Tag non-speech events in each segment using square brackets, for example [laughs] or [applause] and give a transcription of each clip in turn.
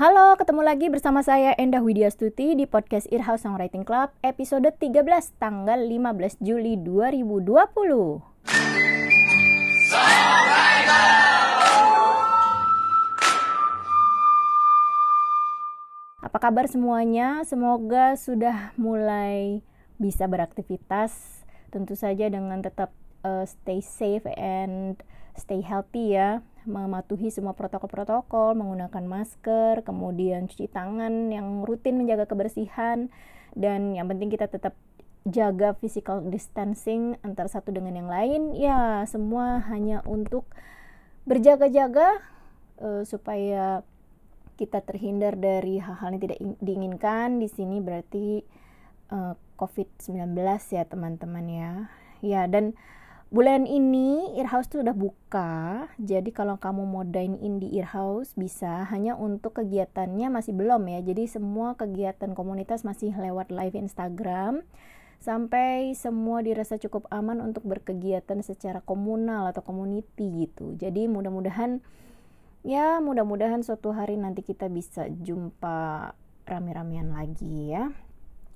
Halo, ketemu lagi bersama saya Endah Widya Stuti di podcast Earhouse Songwriting Club episode 13 tanggal 15 Juli 2020. Apa kabar semuanya? Semoga sudah mulai bisa beraktivitas, tentu saja dengan tetap uh, stay safe and stay healthy ya mematuhi semua protokol-protokol, menggunakan masker, kemudian cuci tangan yang rutin menjaga kebersihan, dan yang penting kita tetap jaga physical distancing antara satu dengan yang lain. Ya, semua hanya untuk berjaga-jaga uh, supaya kita terhindar dari hal-hal yang tidak diinginkan. Di sini berarti uh, eh, COVID-19 ya, teman-teman ya. Ya, dan bulan ini Earhouse tuh udah buka jadi kalau kamu mau dine in di Earhouse bisa. Hanya untuk kegiatannya masih belum ya. Jadi semua kegiatan komunitas masih lewat live Instagram. Sampai semua dirasa cukup aman untuk berkegiatan secara komunal atau community gitu. Jadi mudah-mudahan ya mudah-mudahan suatu hari nanti kita bisa jumpa rame-ramean lagi ya.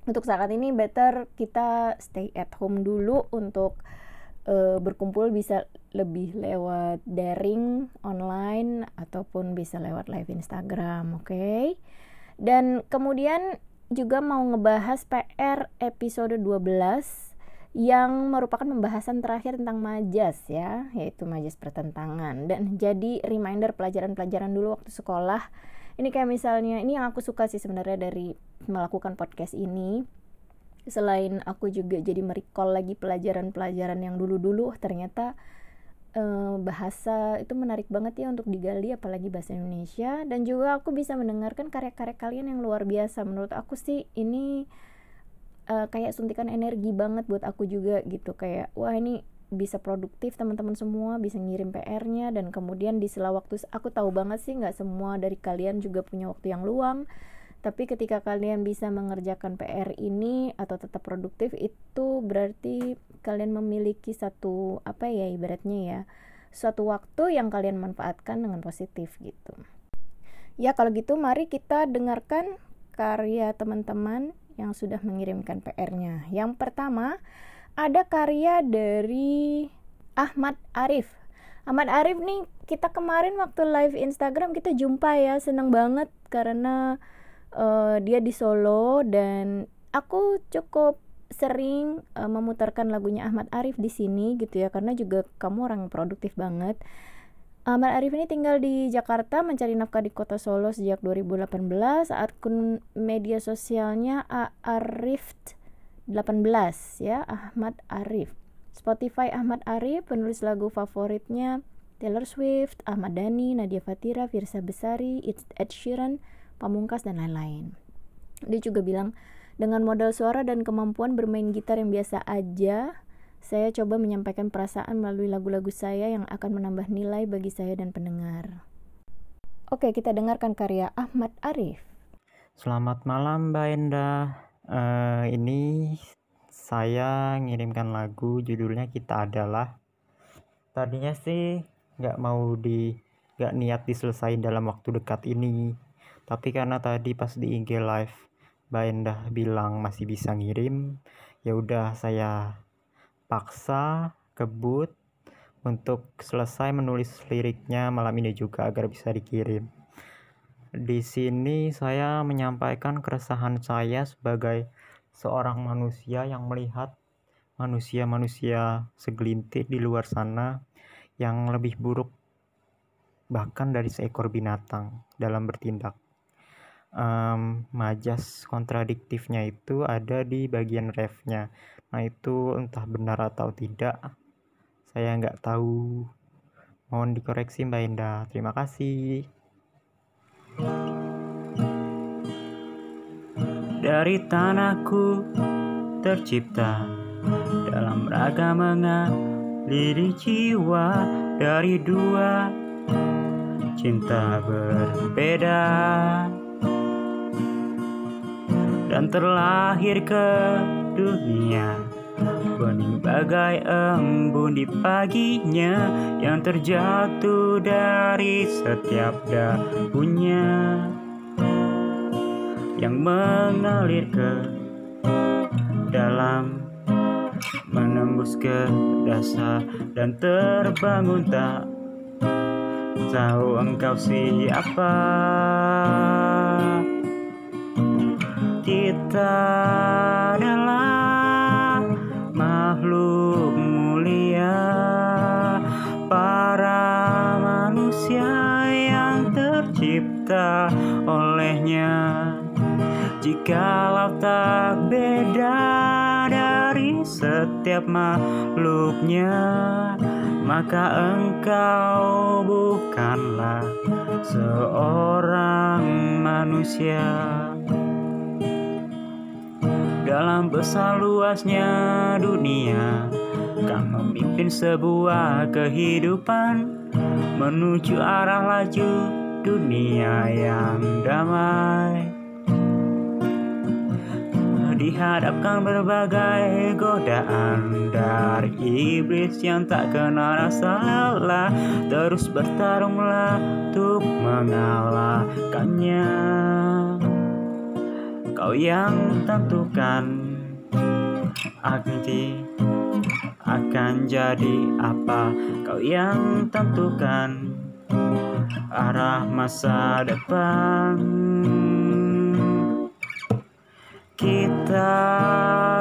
Untuk saat ini better kita stay at home dulu untuk uh, berkumpul bisa lebih lewat daring online ataupun bisa lewat live Instagram, oke? Okay? Dan kemudian juga mau ngebahas PR episode 12 yang merupakan pembahasan terakhir tentang majas ya, yaitu majas pertentangan. Dan jadi reminder pelajaran-pelajaran dulu waktu sekolah. Ini kayak misalnya, ini yang aku suka sih sebenarnya dari melakukan podcast ini selain aku juga jadi merecall lagi pelajaran-pelajaran yang dulu-dulu ternyata uh, bahasa itu menarik banget ya untuk digali apalagi bahasa Indonesia. Dan juga aku bisa mendengarkan karya-karya kalian yang luar biasa. Menurut aku sih ini uh, kayak suntikan energi banget buat aku juga gitu. Kayak wah ini bisa produktif teman-teman semua bisa ngirim PR-nya dan kemudian di sela waktu aku tahu banget sih nggak semua dari kalian juga punya waktu yang luang tapi ketika kalian bisa mengerjakan PR ini atau tetap produktif itu berarti kalian memiliki satu apa ya ibaratnya ya suatu waktu yang kalian manfaatkan dengan positif gitu. Ya kalau gitu mari kita dengarkan karya teman-teman yang sudah mengirimkan PR-nya yang pertama ada karya dari Ahmad Arif. Ahmad Arif nih kita kemarin waktu live Instagram kita jumpa ya seneng banget karena uh, dia di Solo dan aku cukup sering uh, memutarkan lagunya Ahmad Arif di sini gitu ya karena juga kamu orang produktif banget. Ahmad Arif ini tinggal di Jakarta mencari nafkah di kota Solo sejak 2018 saat akun media sosialnya Arif 18 ya Ahmad Arif. Spotify Ahmad Arif penulis lagu favoritnya Taylor Swift, Ahmad Dhani, Nadia Fatira, Virsa Besari, Ed Sheeran, Pamungkas dan lain-lain. Dia juga bilang, dengan modal suara dan kemampuan bermain gitar yang biasa aja, saya coba menyampaikan perasaan melalui lagu-lagu saya yang akan menambah nilai bagi saya dan pendengar. Oke, kita dengarkan karya Ahmad Arif. Selamat malam, Mbak Enda. Uh, ini saya ngirimkan lagu judulnya Kita Adalah. Tadinya sih nggak mau di nggak niat diselesaikan dalam waktu dekat ini tapi karena tadi pas di IG live Mbak Endah bilang masih bisa ngirim ya udah saya paksa kebut untuk selesai menulis liriknya malam ini juga agar bisa dikirim. Di sini saya menyampaikan keresahan saya sebagai seorang manusia yang melihat manusia-manusia segelintir di luar sana yang lebih buruk bahkan dari seekor binatang dalam bertindak um, majas kontradiktifnya itu ada di bagian refnya. Nah itu entah benar atau tidak saya nggak tahu. Mohon dikoreksi Mbak Indah. Terima kasih. Dari tanahku tercipta dalam ragam mengaliri jiwa dari dua cinta berbeda dan terlahir ke dunia. Bening bagai embun di paginya Yang terjatuh dari setiap daunnya yang mengalir ke dalam menembus ke dasar dan terbangun tak tahu engkau siapa kita adalah makhluk mulia para manusia yang tercipta olehnya. Jikalau tak beda dari setiap makhluknya maka engkau bukanlah seorang manusia dalam besar luasnya dunia kan memimpin sebuah kehidupan menuju arah laju dunia yang damai. Dihadapkan berbagai godaan dari iblis yang tak kenal rasa lelah terus bertarunglah untuk mengalahkannya kau yang tentukan arti akan jadi apa kau yang tentukan arah masa depan kita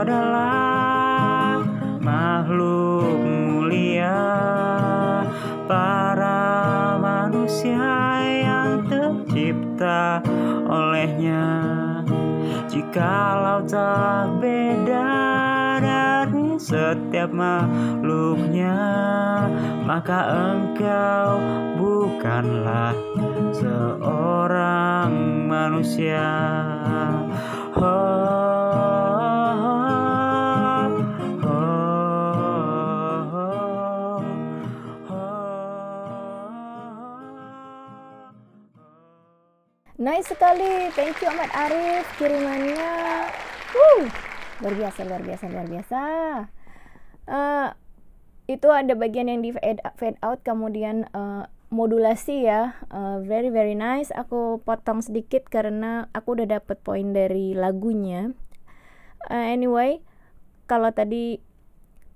adalah makhluk mulia, para manusia yang tercipta olehnya. Jikalau tak beda dari setiap makhluknya, maka engkau bukanlah seorang manusia. Nice sekali, thank you Ahmad Arif. Kirimannya. Woo, luar biasa, luar biasa, luar biasa. Uh, itu ada bagian yang di fade, out, kemudian uh, modulasi ya. Uh, very very nice. Aku potong sedikit karena aku udah dapet poin dari lagunya. Uh, anyway kalau tadi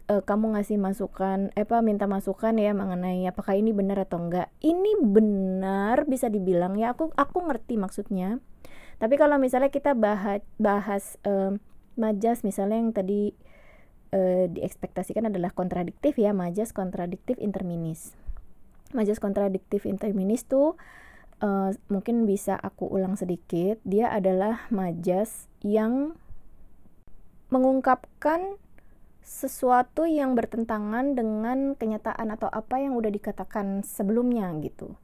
uh, kamu ngasih masukan eh apa minta masukan ya mengenai apakah ini benar atau enggak. Ini benar bisa dibilang ya aku aku ngerti maksudnya. Tapi kalau misalnya kita bahas bahas uh, majas misalnya yang tadi uh, diekspektasikan adalah kontradiktif ya majas kontradiktif interminis. Majas kontradiktif interminis tuh uh, mungkin bisa aku ulang sedikit dia adalah majas yang mengungkapkan sesuatu yang bertentangan dengan kenyataan atau apa yang udah dikatakan sebelumnya gitu.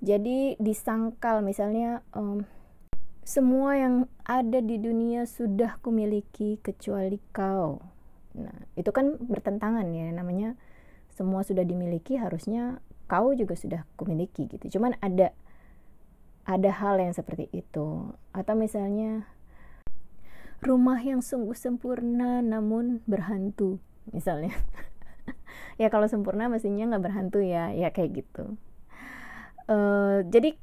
Jadi disangkal misalnya um, semua yang ada di dunia sudah kumiliki kecuali kau. Nah itu kan bertentangan ya namanya semua sudah dimiliki harusnya kau juga sudah kumiliki gitu. Cuman ada ada hal yang seperti itu. Atau misalnya rumah yang sungguh sempurna namun berhantu misalnya. [laughs] Ya kalau sempurna mestinya nggak berhantu ya ya kayak gitu. Uh, jadi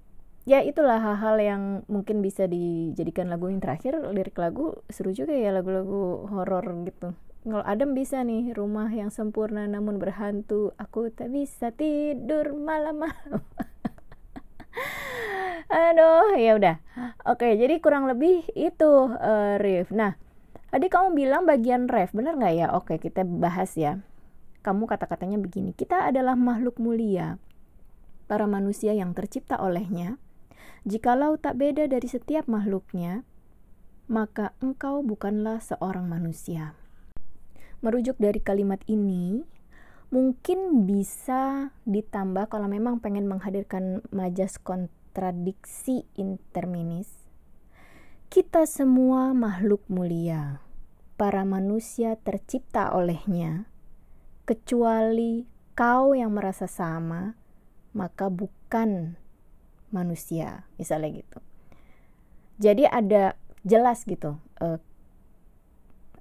ya itulah hal-hal yang mungkin bisa dijadikan lagu yang terakhir lirik lagu seru juga ya lagu-lagu horor gitu. Kalau Adam bisa nih rumah yang sempurna namun berhantu aku tak bisa tidur malam-malam [laughs] aduh ya udah. Oke jadi kurang lebih itu uh, riff nah tadi kamu bilang bagian ref benar nggak ya? Oke kita bahas ya. Kamu kata-katanya begini kita adalah makhluk mulia para manusia yang tercipta olehnya. Jikalau tak beda dari setiap makhluknya maka engkau bukanlah seorang manusia. Merujuk dari kalimat ini mungkin bisa ditambah kalau memang pengen menghadirkan majas kontradiksi interminis. Kita semua makhluk mulia, para manusia tercipta olehnya, kecuali kau yang merasa sama, maka bukan manusia, misalnya gitu. Jadi ada jelas gitu uh,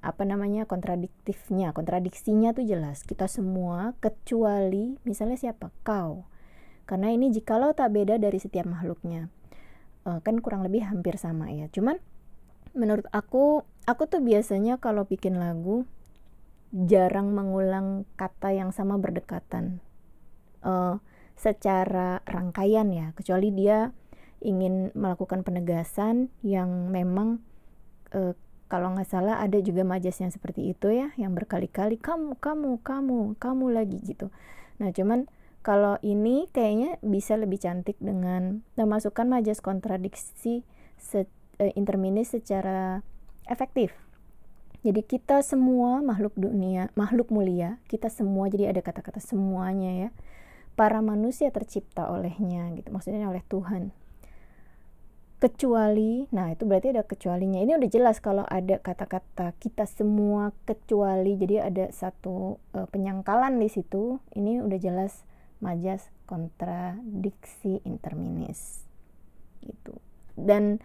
apa namanya kontradiktifnya kontradiksinya tuh jelas kita semua kecuali misalnya siapa kau karena ini jikalau tak beda dari setiap makhluknya. Uh, kan kurang lebih hampir sama ya. Cuman menurut aku aku tuh biasanya kalau bikin lagu jarang mengulang kata yang sama berdekatan. Uh, secara rangkaian ya. Kecuali dia ingin melakukan penegasan yang memang uh, kalau nggak salah ada juga majas yang seperti itu ya yang berkali-kali kamu kamu kamu kamu lagi gitu. Nah cuman kalau ini kayaknya bisa lebih cantik dengan memasukkan majas kontradiksi se, uh, interminis secara efektif jadi kita semua makhluk dunia, makhluk mulia, kita semua jadi ada kata-kata semuanya ya. Para manusia tercipta olehnya gitu, maksudnya oleh Tuhan. Kecuali, nah itu berarti ada kecualinya. Ini udah jelas kalau ada kata-kata kita semua kecuali, jadi ada satu uh, penyangkalan di situ. Ini udah jelas majas kontradiksi interminis gitu. Dan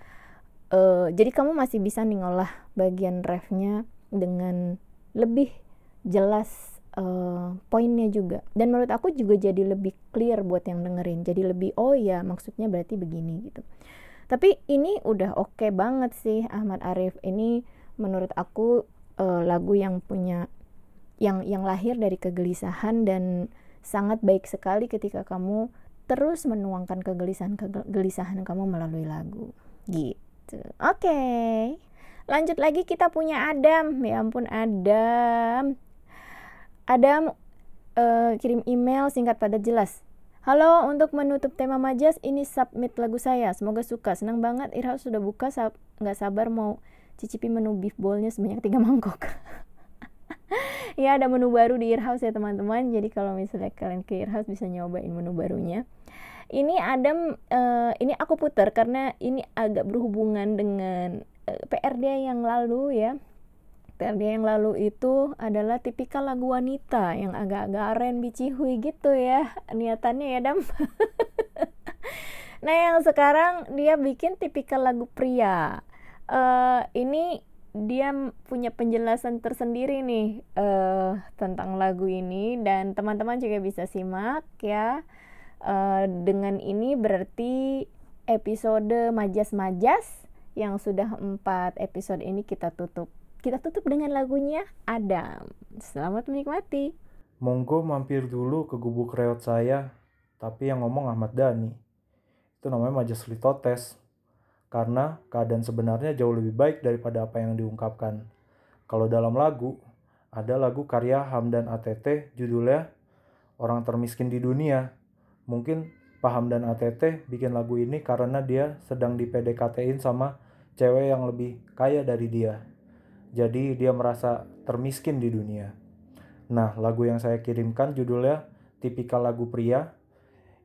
uh, jadi kamu masih bisa nih ngolah bagian refnya dengan lebih jelas uh, poinnya juga. Dan menurut aku juga jadi lebih clear buat yang dengerin. Jadi lebih oh ya maksudnya berarti begini gitu. Tapi ini udah oke okay banget sih Ahmad Arif. Ini menurut aku uh, lagu yang punya yang yang lahir dari kegelisahan dan sangat baik sekali ketika kamu terus menuangkan kegelisahan kegelisahan kamu melalui lagu gitu. Oke. Okay. Lanjut lagi kita punya Adam. Ya ampun Adam. Adam uh, kirim email singkat padat jelas. Halo, untuk menutup tema Majas, ini submit lagu saya. Semoga suka. Senang banget Irhaus sudah buka, sab nggak sabar mau cicipi menu beef bowlnya sebanyak tiga mangkok. [laughs] [laughs] ya ada menu baru di Earhouse ya teman-teman. Jadi kalau misalnya kalian ke Earhouse bisa nyobain menu barunya. Ini Adam uh, ini aku putar karena ini agak berhubungan dengan uh, eh, PRD yang lalu ya. PRD yang lalu itu adalah tipikal lagu wanita yang agak-agak R&B cihui gitu ya niatannya ya Dam [laughs] nah yang sekarang dia bikin tipikal lagu pria. Uh, ini dia punya penjelasan tersendiri nih uh, tentang lagu ini dan teman-teman juga bisa simak ya Uh, dengan ini berarti episode majas-majas yang sudah empat episode ini kita tutup. Kita tutup dengan lagunya Adam. Selamat menikmati. Monggo mampir dulu ke gubuk reot saya, tapi yang ngomong Ahmad Dhani. Itu namanya Majas Litotes. Karena keadaan sebenarnya jauh lebih baik daripada apa yang diungkapkan. Kalau dalam lagu, ada lagu karya Hamdan ATT judulnya Orang Termiskin di Dunia mungkin Paham dan ATT bikin lagu ini karena dia sedang di PDKT-in sama cewek yang lebih kaya dari dia. Jadi dia merasa termiskin di dunia. Nah, lagu yang saya kirimkan judulnya Tipikal Lagu Pria.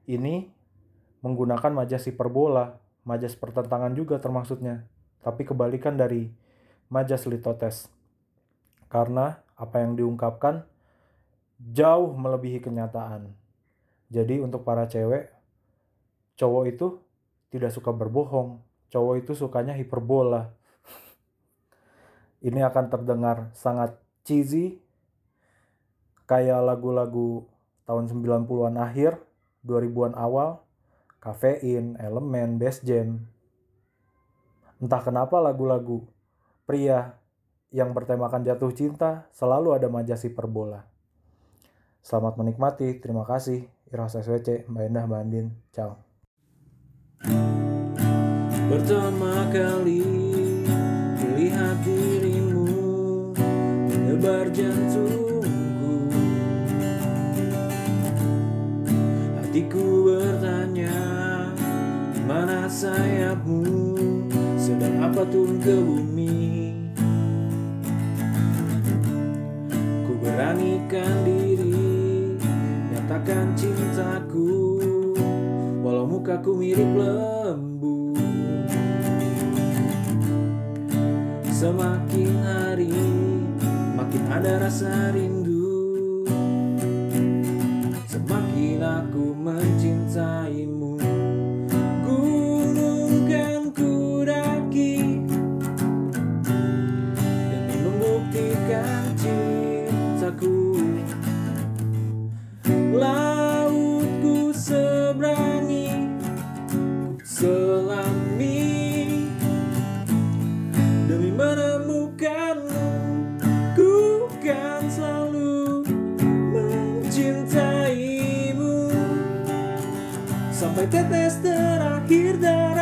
Ini menggunakan majas hiperbola, majas pertentangan juga termaksudnya. Tapi kebalikan dari majas litotes. Karena apa yang diungkapkan jauh melebihi kenyataan. Jadi untuk para cewek, cowok itu tidak suka berbohong. Cowok itu sukanya hiperbola. [laughs] Ini akan terdengar sangat cheesy, kayak lagu-lagu tahun 90-an akhir, 2000-an awal, kafein, elemen, bass jam. Entah kenapa lagu-lagu pria yang bertemakan jatuh cinta selalu ada majas hiperbola. Selamat menikmati, terima kasih. Iras SWC, Mbak Endah, Mbak Andin. Ciao. Pertama kali melihat dirimu Menebar jantungku Hatiku bertanya Mana sayapmu? Sedang apa turun ke bumi? Ku beranikan diri Nyatakan cintaku Walau mukaku mirip lembu. Semakin hari Makin ada rasa rindu Semakin aku mencintaimu. Gunung kan ku daki Demi membuktikan cintaku. Lautku tetes terakhir darah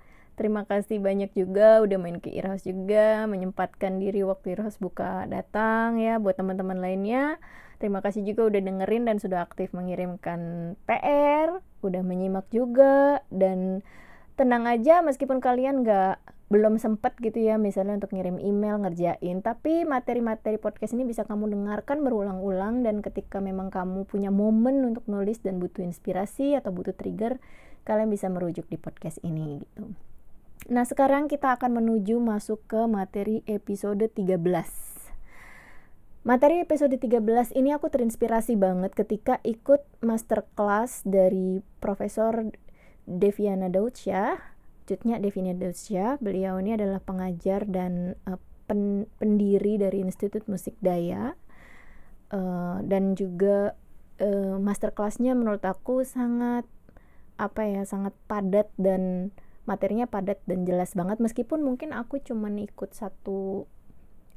Terima kasih banyak juga udah main ke Irhas juga, menyempatkan diri waktu Irhas buka datang ya buat teman-teman lainnya. Terima kasih juga udah dengerin dan sudah aktif mengirimkan PR, udah menyimak juga dan tenang aja meskipun kalian nggak belum sempat gitu ya misalnya untuk ngirim email ngerjain tapi materi-materi podcast ini bisa kamu dengarkan berulang-ulang dan ketika memang kamu punya momen untuk nulis dan butuh inspirasi atau butuh trigger kalian bisa merujuk di podcast ini gitu. Nah, sekarang kita akan menuju masuk ke materi episode 13. Materi episode 13 ini aku terinspirasi banget ketika ikut masterclass dari Profesor Deviana Daudsya Cutnya Devina Dosya. Beliau ini adalah pengajar dan uh, pen, pendiri dari Institut Musik Daya uh, dan juga uh, masterclassnya menurut aku sangat apa ya sangat padat dan materinya padat dan jelas banget meskipun mungkin aku cuman ikut satu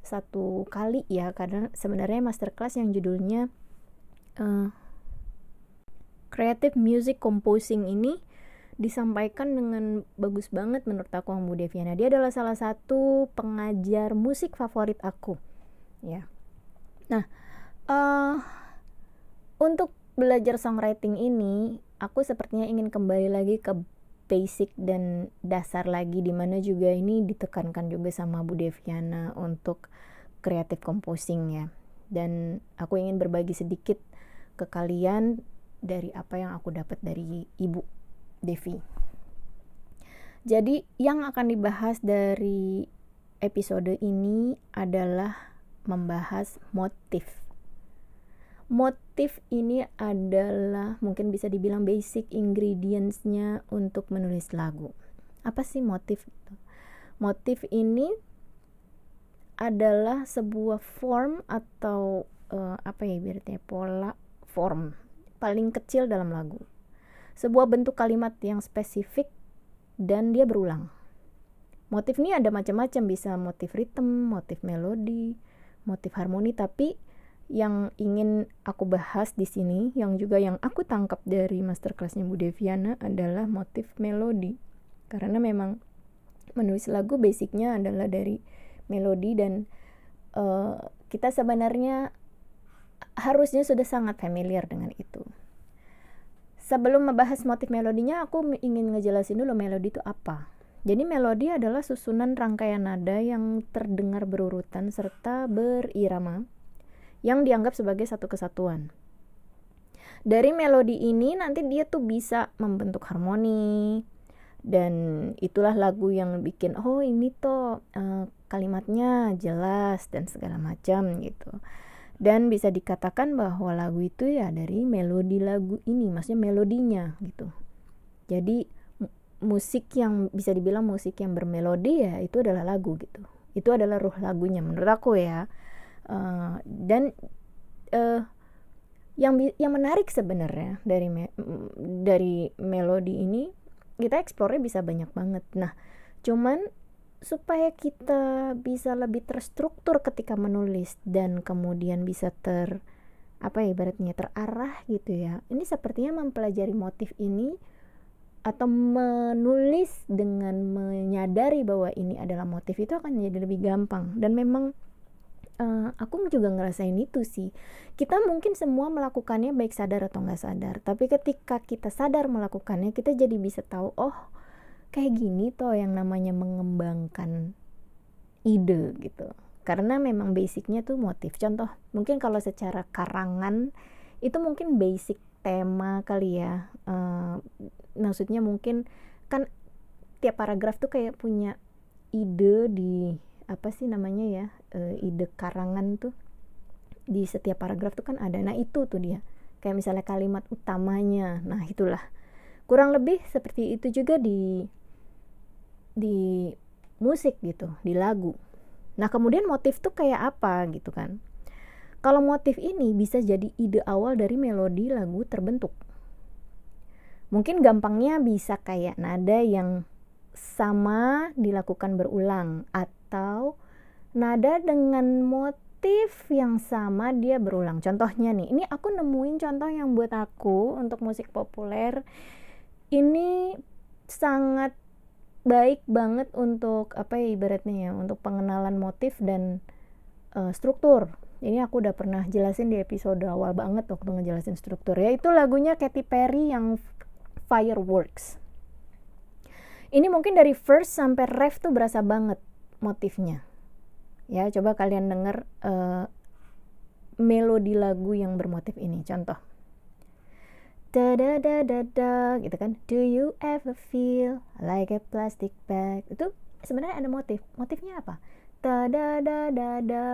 satu kali ya karena sebenarnya masterclass yang judulnya uh, Creative Music Composing ini disampaikan dengan bagus banget menurut aku Bu Deviana. Dia adalah salah satu pengajar musik favorit aku. Ya. Nah, uh, untuk belajar songwriting ini, aku sepertinya ingin kembali lagi ke basic dan dasar lagi di mana juga ini ditekankan juga sama Bu Deviana untuk creative composing ya. Dan aku ingin berbagi sedikit ke kalian dari apa yang aku dapat dari ibu Devi. Jadi yang akan dibahas dari episode ini adalah membahas motif. Motif ini adalah mungkin bisa dibilang basic ingredientsnya untuk menulis lagu. Apa sih motif? Motif ini adalah sebuah form atau uh, apa ya berarti pola form paling kecil dalam lagu sebuah bentuk kalimat yang spesifik dan dia berulang. Motif ini ada macam-macam, bisa motif ritme, motif melodi, motif harmoni, tapi yang ingin aku bahas di sini, yang juga yang aku tangkap dari masterclassnya Bu Deviana adalah motif melodi. Karena memang menulis lagu basicnya adalah dari melodi dan uh, kita sebenarnya harusnya sudah sangat familiar dengan itu. Sebelum membahas motif melodinya aku ingin ngejelasin dulu melodi itu apa. Jadi melodi adalah susunan rangkaian nada yang terdengar berurutan serta berirama yang dianggap sebagai satu kesatuan. Dari melodi ini nanti dia tuh bisa membentuk harmoni. Dan itulah lagu yang bikin oh ini tuh uh, kalimatnya jelas dan segala macam gitu. Dan bisa dikatakan bahwa lagu itu ya dari melodi lagu ini maksudnya melodinya gitu. Jadi musik yang bisa dibilang musik yang bermelodi ya itu adalah lagu gitu. Itu adalah ruh lagunya menurut aku ya uh, dan uh, yang yang menarik sebenarnya dari me dari melodi ini kita eksplornya bisa banyak banget. Nah cuman supaya kita bisa lebih terstruktur ketika menulis dan kemudian bisa ter apa ya ibaratnya terarah gitu ya ini sepertinya mempelajari motif ini atau menulis dengan menyadari bahwa ini adalah motif itu akan jadi lebih gampang. Dan memang uh, aku juga ngerasain itu sih. Kita mungkin semua melakukannya baik sadar atau nggak sadar tapi ketika kita sadar melakukannya kita jadi bisa tahu oh kayak gini toh yang namanya mengembangkan ide gitu. Karena memang basicnya tuh motif. Contoh mungkin kalau secara karangan itu mungkin basic tema kali ya. Uh, maksudnya mungkin kan tiap paragraf tuh kayak punya ide di apa sih namanya ya uh, ide karangan tuh di setiap paragraf tuh kan ada nah itu tuh dia kayak misalnya kalimat utamanya nah itulah kurang lebih seperti itu juga di di musik gitu, di lagu. Nah, kemudian motif tuh kayak apa gitu kan? Kalau motif ini bisa jadi ide awal dari melodi lagu terbentuk. Mungkin gampangnya bisa kayak nada yang sama dilakukan berulang atau nada dengan motif yang sama dia berulang. Contohnya nih, ini aku nemuin contoh yang buat aku untuk musik populer ini sangat baik banget untuk apa ya ibaratnya ya, untuk pengenalan motif dan uh, struktur. Ini aku udah pernah jelasin di episode awal banget waktu ngejelasin struktur ya. Itu lagunya Katy Perry yang Fireworks. Ini mungkin dari first sampai ref tuh berasa banget motifnya. Ya coba kalian denger uh, melodi lagu yang bermotif ini. Contoh. Da da da da da gitu kan? Do you ever feel like a plastic bag? Itu sebenarnya ada motif. Motifnya apa? Da da da da da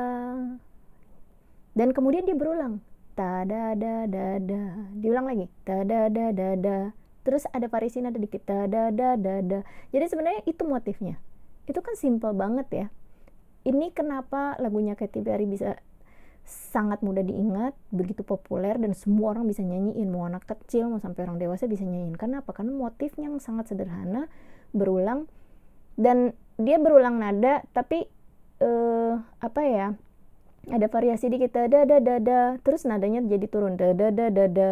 dan kemudian dia berulang. Ta da da da da diulang lagi. Ta da da da da terus ada variasi ada dikit ta da da da da jadi sebenarnya itu motifnya itu kan simple banget ya ini kenapa lagunya Katy Perry bisa sangat mudah diingat, begitu populer dan semua orang bisa nyanyiin, mau anak kecil mau sampai orang dewasa bisa nyanyiin. Karena apa? Karena motifnya yang sangat sederhana, berulang dan dia berulang nada tapi uh, apa ya? Ada variasi dikit da da da da, terus nadanya jadi turun da da da da da,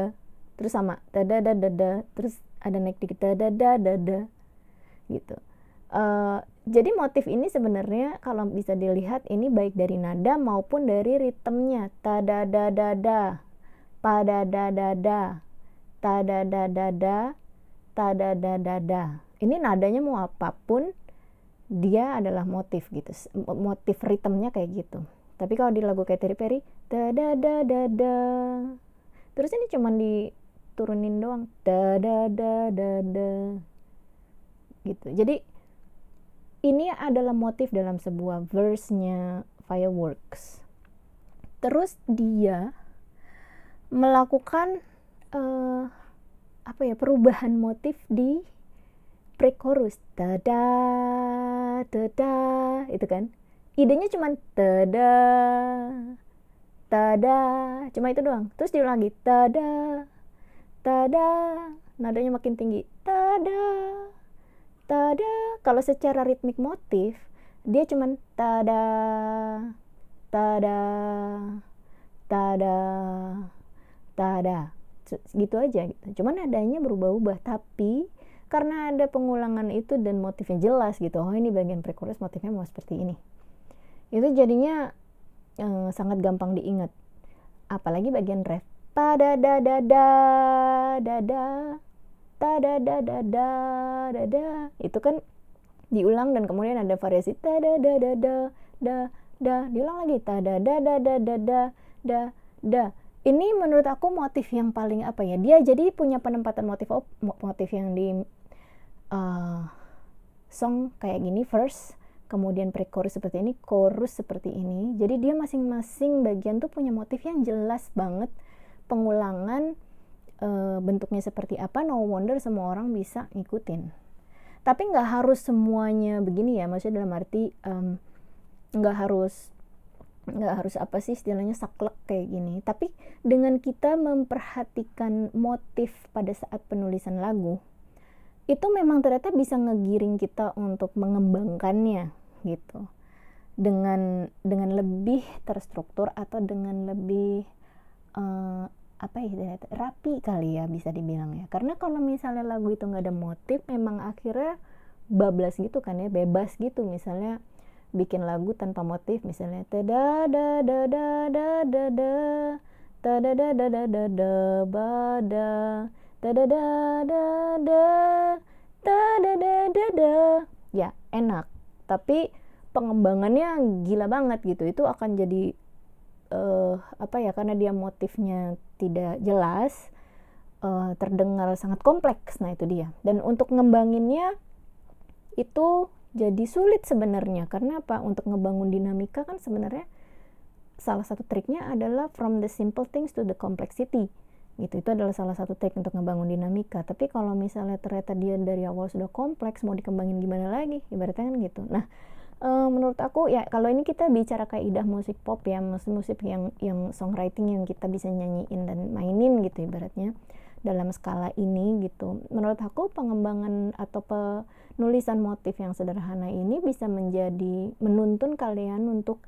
terus sama da da da da da, terus ada naik dikit da da da da da, gitu. Uh, jadi motif ini sebenarnya kalau bisa dilihat ini baik dari nada maupun dari ritmenya. Tada da da da pada da da da tada da da da tada da da da ini nadanya mau apa pun dia adalah motif gitu. Motif ritmenya kayak gitu. Tapi kalau di lagu Katy Perry da da da da da terus ini cuman diturunin doang da da da da da gitu. Jadi ini adalah motif dalam sebuah verse-nya Fireworks. Terus dia melakukan uh, apa ya perubahan motif di pre-chorus. Tada tada itu kan. Idenya cuma tada tada cuma itu doang. Terus diulang lagi tada tada nadanya makin tinggi. Tada tada. Kalau secara ritmik motif dia cuman tada tada tada tada. Gitu aja gitu. Cuman adanya berubah-ubah tapi karena ada pengulangan itu dan motifnya jelas gitu. Oh ini bagian pre-chorus motifnya mau seperti ini. Itu jadinya eh, sangat gampang diingat. Apalagi bagian ref. Pada da da da ta da da da da da da itu kan diulang dan kemudian ada variasi ta da da da da da da diulang lagi ta da da da da da da da da ini menurut aku motif yang paling apa ya dia jadi punya penempatan motif motif yang di uh, song kayak gini first kemudian pre-chorus seperti ini chorus seperti ini jadi dia masing-masing bagian tuh punya motif yang jelas banget pengulangan e, bentuknya seperti apa no wonder semua orang bisa ngikutin. Tapi nggak harus semuanya begini ya maksudnya dalam arti nggak um, harus nggak harus apa sih istilahnya saklek kayak gini. Tapi dengan kita memperhatikan motif pada saat penulisan lagu itu memang ternyata bisa ngegiring kita untuk mengembangkannya gitu. Dengan dengan lebih terstruktur atau dengan lebih uh, apa ya rapi kali ya bisa dibilang ya karena kalau misalnya lagu itu nggak ada motif memang akhirnya bablas gitu kan ya bebas gitu misalnya bikin lagu tanpa motif misalnya tada da da da da da da tada da da da da da bada tada da da da tada da da da ya enak tapi pengembangannya gila banget gitu itu akan jadi uh, apa ya karena dia motifnya tidak jelas uh, terdengar sangat kompleks nah itu dia. Dan untuk ngembanginnya itu jadi sulit sebenarnya. Karena apa? Untuk ngebangun dinamika kan sebenarnya salah satu triknya adalah from the simple things to the complexity gitu itu adalah salah satu trik untuk ngebangun dinamika. Tapi kalau misalnya ternyata dia dari awal sudah kompleks mau dikembangin gimana lagi? Ibaratnya kan gitu. Nah uh, menurut aku ya kalau ini kita bicara kaidah musik pop ya musik musik yang yang songwriting yang kita bisa nyanyiin dan mainin gitu ibaratnya dalam skala ini gitu. Menurut aku pengembangan atau penulisan motif yang sederhana ini bisa menjadi menuntun kalian untuk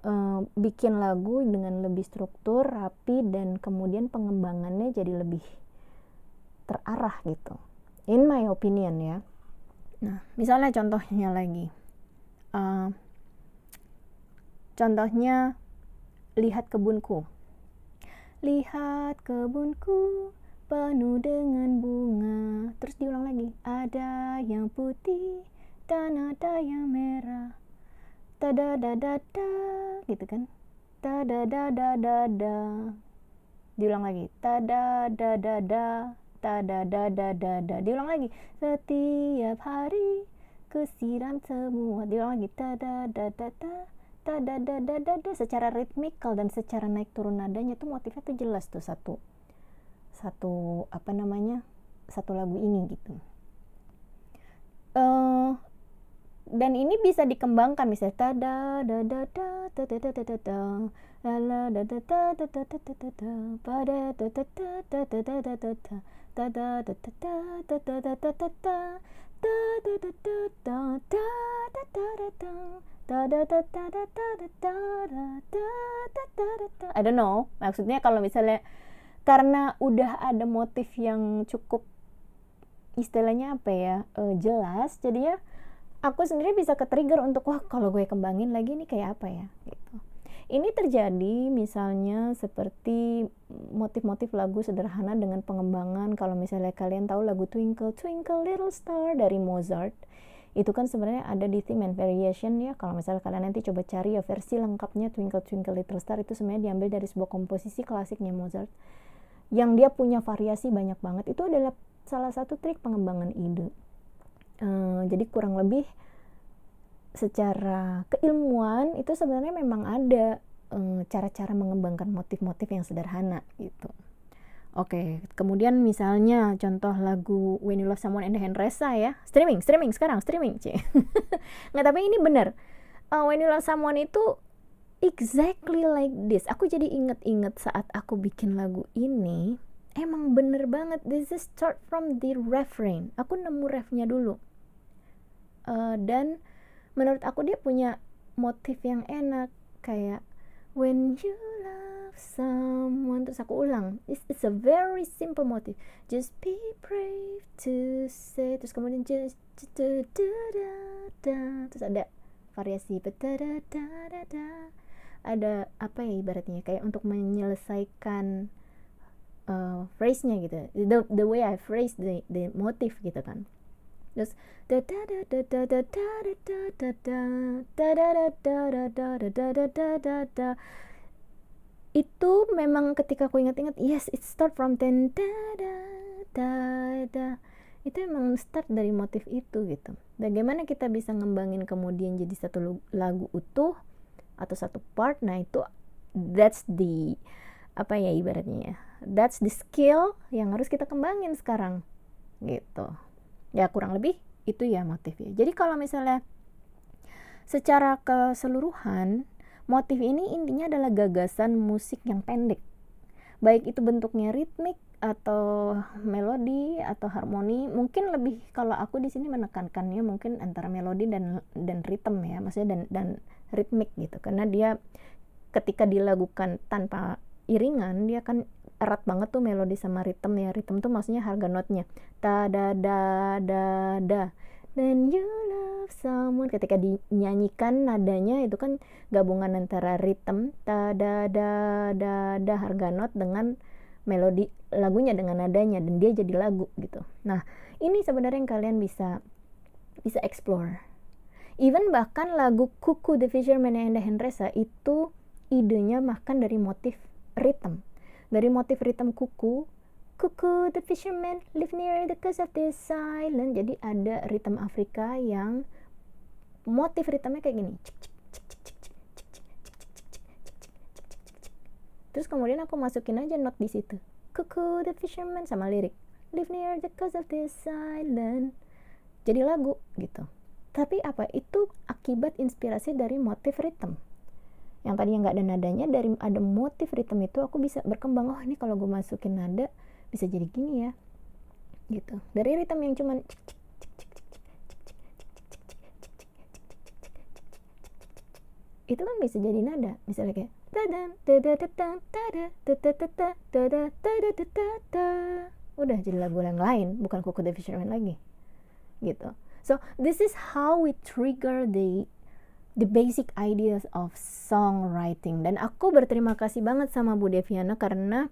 uh, bikin lagu dengan lebih struktur rapi dan kemudian pengembangannya jadi lebih terarah gitu. In my opinion ya. Nah misalnya contohnya lagi uh, contohnya lihat kebunku. Lihat kebunku penuh dengan bunga. Terus diulang lagi ada yang putih dan ada yang merah. Tada da da da gitu kan? Tada da da da da diulang lagi tada da da da tada da da da da diulang lagi setiap hari kusiram semua diulang lagi tada da da da tada da da da da secara ritmikal dan secara naik turun nadanya tuh motifnya tuh jelas tuh satu satu apa namanya satu lagu ini gitu uh, dan ini bisa dikembangkan misalnya tada da da da da da da da da da la la da da da da da da da da da pada da da da da da da da da da da da da da da da da da da I don't know maksudnya kalau misalnya karena udah ada motif yang cukup istilahnya apa ya uh, jelas jadinya aku sendiri bisa ke trigger untuk wah kalau gue kembangin lagi ini kayak apa ya gitu ini terjadi misalnya seperti motif-motif lagu sederhana dengan pengembangan. Kalau misalnya kalian tahu lagu Twinkle Twinkle Little Star dari Mozart itu kan sebenarnya ada di theme and variation ya. Kalau misalnya kalian nanti coba cari ya versi lengkapnya Twinkle Twinkle Little Star itu sebenarnya diambil dari sebuah komposisi klasiknya Mozart. Yang dia punya variasi banyak banget itu adalah salah satu trik pengembangan ide. Uh, jadi kurang lebih secara keilmuan itu sebenarnya memang ada cara cara-cara mengembangkan motif-motif yang sederhana gitu. Oke, kemudian misalnya contoh lagu When You Love Someone and the Resa ya, streaming, streaming sekarang, streaming, cie. [laughs] Nggak, tapi ini bener. Uh, When You Love Someone itu exactly like this. Aku jadi inget-inget saat aku bikin lagu ini, emang bener banget. This is start from the refrain. Aku nemu refnya dulu uh, dan menurut aku dia punya motif yang enak kayak when you love someone terus aku ulang it's, it's a very simple motif just be brave to say terus kemudian just da, da, da, da. terus ada variasi da, da, da, da, da. ada apa ya ibaratnya kayak untuk menyelesaikan uh, phrase-nya gitu the, the way I phrase the, the motif gitu kan terus itu memang ketika aku ingat-ingat yes it start from ten da da da da itu emang start dari motif itu gitu bagaimana kita bisa ngembangin kemudian jadi satu lagu utuh atau satu part nah itu that's the apa ya ibaratnya ya that's the skill yang harus kita kembangin sekarang gitu ya kurang lebih itu ya motif ya jadi kalau misalnya secara keseluruhan motif ini intinya adalah gagasan musik yang pendek. Baik itu bentuknya ritmik atau melodi atau harmoni mungkin lebih kalau aku di sini menekankannya mungkin antara melodi dan dan ritme ya maksudnya dan dan ritmik gitu. Karena dia ketika dilakukan tanpa iringan dia kan erat banget tuh melodi sama ritme ya. Ritme tuh maksudnya harga notnya ta da da da da then you love someone. Ketika dinyanyikan nadanya itu kan gabungan antara ritme ta da da da da harga not dengan melodi lagunya dengan nadanya. Dan dia jadi lagu gitu. Nah ini sebenarnya yang kalian bisa bisa explore. Even bahkan lagu Kuku The Fisherman and the Henresa itu idenya makan dari motif ritme dari motif ritme kuku kuku the fisherman live near the coast of this island jadi ada ritme Afrika yang motif ritmenya kayak gini terus kemudian aku masukin aja not di situ kuku the fisherman sama lirik live near the coast of this island jadi lagu gitu tapi apa itu akibat inspirasi dari motif ritme yang tadinya nggak ada nadanya dari ada motif ritme itu aku bisa berkembang oh ini kalau gue masukin nada bisa jadi gini ya gitu dari ritme yang cuman itu kan bisa jadi nada misalnya kayak udah jadi lagu yang lain bukan Coco the Fisherman lagi gitu so this is how we trigger the the basic ideas of songwriting. Dan aku berterima kasih banget sama Bu Deviana karena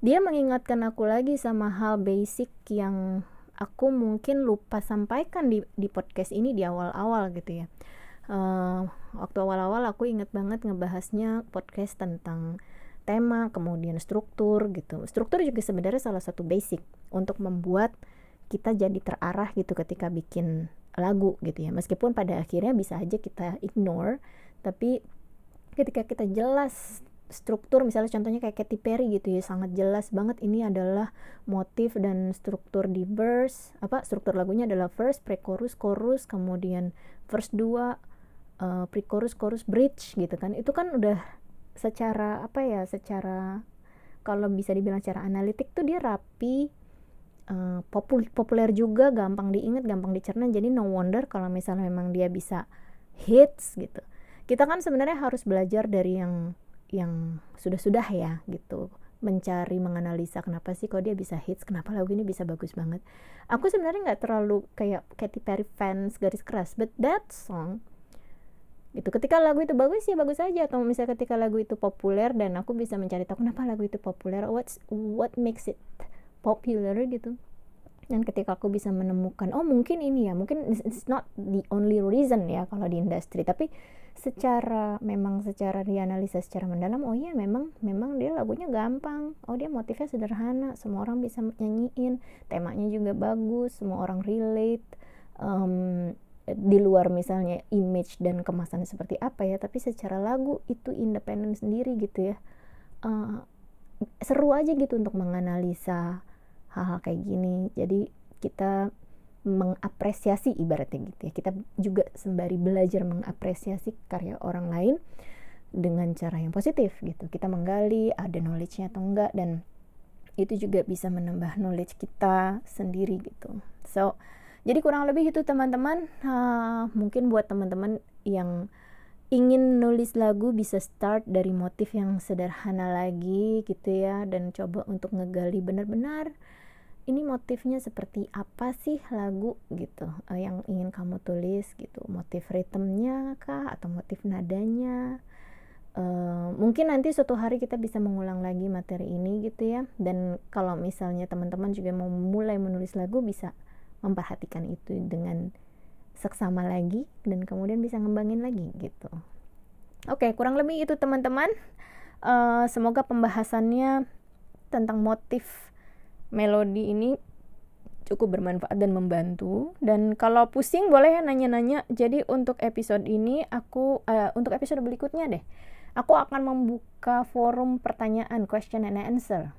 dia mengingatkan aku lagi sama hal basic yang aku mungkin lupa sampaikan di di podcast ini di awal-awal gitu ya. Uh, waktu awal-awal aku inget banget ngebahasnya podcast tentang tema kemudian struktur gitu. Struktur juga sebenarnya salah satu basic untuk membuat kita jadi terarah gitu ketika bikin lagu gitu ya. Meskipun pada akhirnya bisa aja kita ignore tapi ketika kita jelas struktur misalnya contohnya kayak Katy Perry gitu ya sangat jelas banget ini adalah motif dan struktur di verse apa struktur lagunya adalah verse pre-chorus chorus kemudian verse 2 uh, pre-chorus chorus bridge gitu kan. Itu kan udah secara apa ya secara kalau bisa dibilang secara analitik tuh dia rapi uh, popul populer juga gampang diingat gampang dicerna. Jadi no wonder kalau misalnya memang dia bisa hits gitu. Kita kan sebenarnya harus belajar dari yang yang sudah-sudah ya gitu. Mencari menganalisa kenapa sih kok dia bisa hits kenapa lagu ini bisa bagus banget. Aku sebenarnya nggak terlalu kayak Katy Perry fans garis keras but that song itu ketika lagu itu bagus ya bagus aja. Atau misalnya ketika lagu itu populer dan aku bisa mencari tahu kenapa lagu itu populer what's what makes it popular gitu. Dan ketika aku bisa menemukan oh mungkin ini ya mungkin it's not the only reason ya kalau di industri. Tapi secara memang secara dianalisa secara mendalam oh iya memang memang dia lagunya gampang. Oh dia motifnya sederhana semua orang bisa nyanyiin temanya juga bagus semua orang relate. Um, di luar misalnya image dan kemasan seperti apa ya tapi secara lagu itu independen sendiri gitu ya. Uh, seru aja gitu untuk menganalisa hal-hal kayak gini. Jadi kita mengapresiasi ibaratnya gitu ya. Kita juga sembari belajar mengapresiasi karya orang lain dengan cara yang positif gitu. Kita menggali ada knowledge-nya atau enggak dan itu juga bisa menambah knowledge kita sendiri gitu. So jadi kurang lebih itu teman-teman. Uh, mungkin buat teman-teman yang ingin nulis lagu bisa start dari motif yang sederhana lagi gitu ya dan coba untuk ngegali benar-benar ini motifnya seperti apa sih lagu gitu uh, yang ingin kamu tulis gitu? Motif ritmenya kah atau motif nadanya? Uh, mungkin nanti suatu hari kita bisa mengulang lagi materi ini gitu ya. Dan kalau misalnya teman-teman juga mau mulai menulis lagu bisa memperhatikan itu dengan seksama lagi dan kemudian bisa ngembangin lagi gitu. Oke kurang lebih itu teman-teman. Uh, semoga pembahasannya tentang motif melodi ini cukup bermanfaat dan membantu. Dan kalau pusing boleh ya nanya-nanya. Jadi untuk episode ini aku uh, untuk episode berikutnya deh aku akan membuka forum pertanyaan question and answer.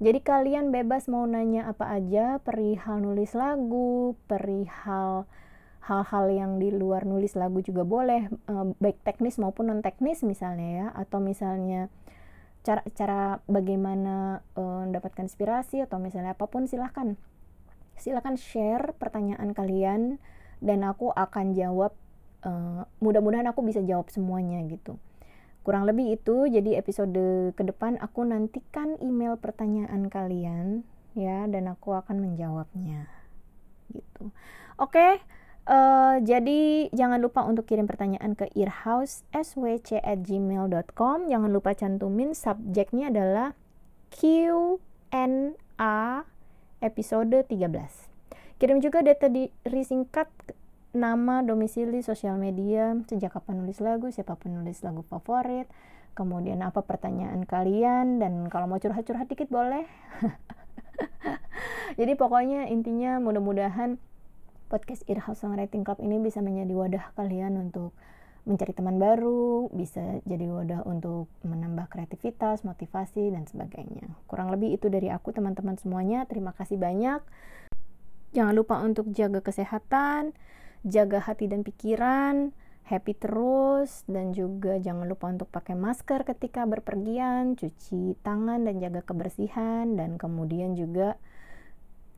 Jadi kalian bebas mau nanya apa aja perihal nulis lagu perihal hal-hal yang di luar nulis lagu juga boleh uh, baik teknis maupun non teknis misalnya ya. Atau misalnya cara cara bagaimana uh, mendapatkan inspirasi atau misalnya apa pun silahkan. Silahkan share pertanyaan kalian dan aku akan jawab uh, mudah-mudahan aku bisa jawab semuanya gitu. Kurang lebih itu jadi episode ke depan aku nantikan email pertanyaan kalian ya dan aku akan menjawabnya gitu. Oke okay, Uh, jadi jangan lupa untuk kirim pertanyaan ke earhouse.swc@gmail.com. Jangan lupa cantumin subjeknya adalah Q&A episode 13. Kirim juga data diri singkat nama, domisili, sosial media, sejak kapan nulis lagu, siapa penulis lagu favorit, kemudian apa pertanyaan kalian dan kalau mau curhat-curhat dikit boleh. [laughs] Jadi pokoknya intinya mudah-mudahan podcast Earhouse Songwriting Club ini bisa menjadi wadah kalian untuk mencari teman baru, bisa jadi wadah untuk menambah kreativitas, motivasi, dan sebagainya. Kurang lebih itu dari aku teman-teman semuanya. Terima kasih banyak. Jangan lupa untuk jaga kesehatan, jaga hati dan pikiran, happy terus, dan juga jangan lupa untuk pakai masker ketika berpergian, cuci tangan dan jaga kebersihan, dan kemudian juga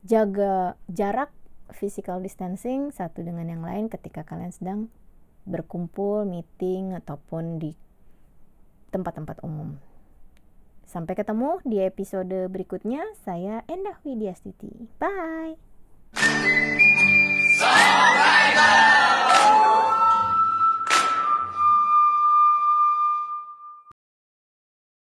jaga jarak physical distancing satu dengan yang lain ketika kalian sedang berkumpul, meeting, ataupun di tempat-tempat umum. Sampai ketemu di episode berikutnya. Saya Endah Widiastiti. Bye!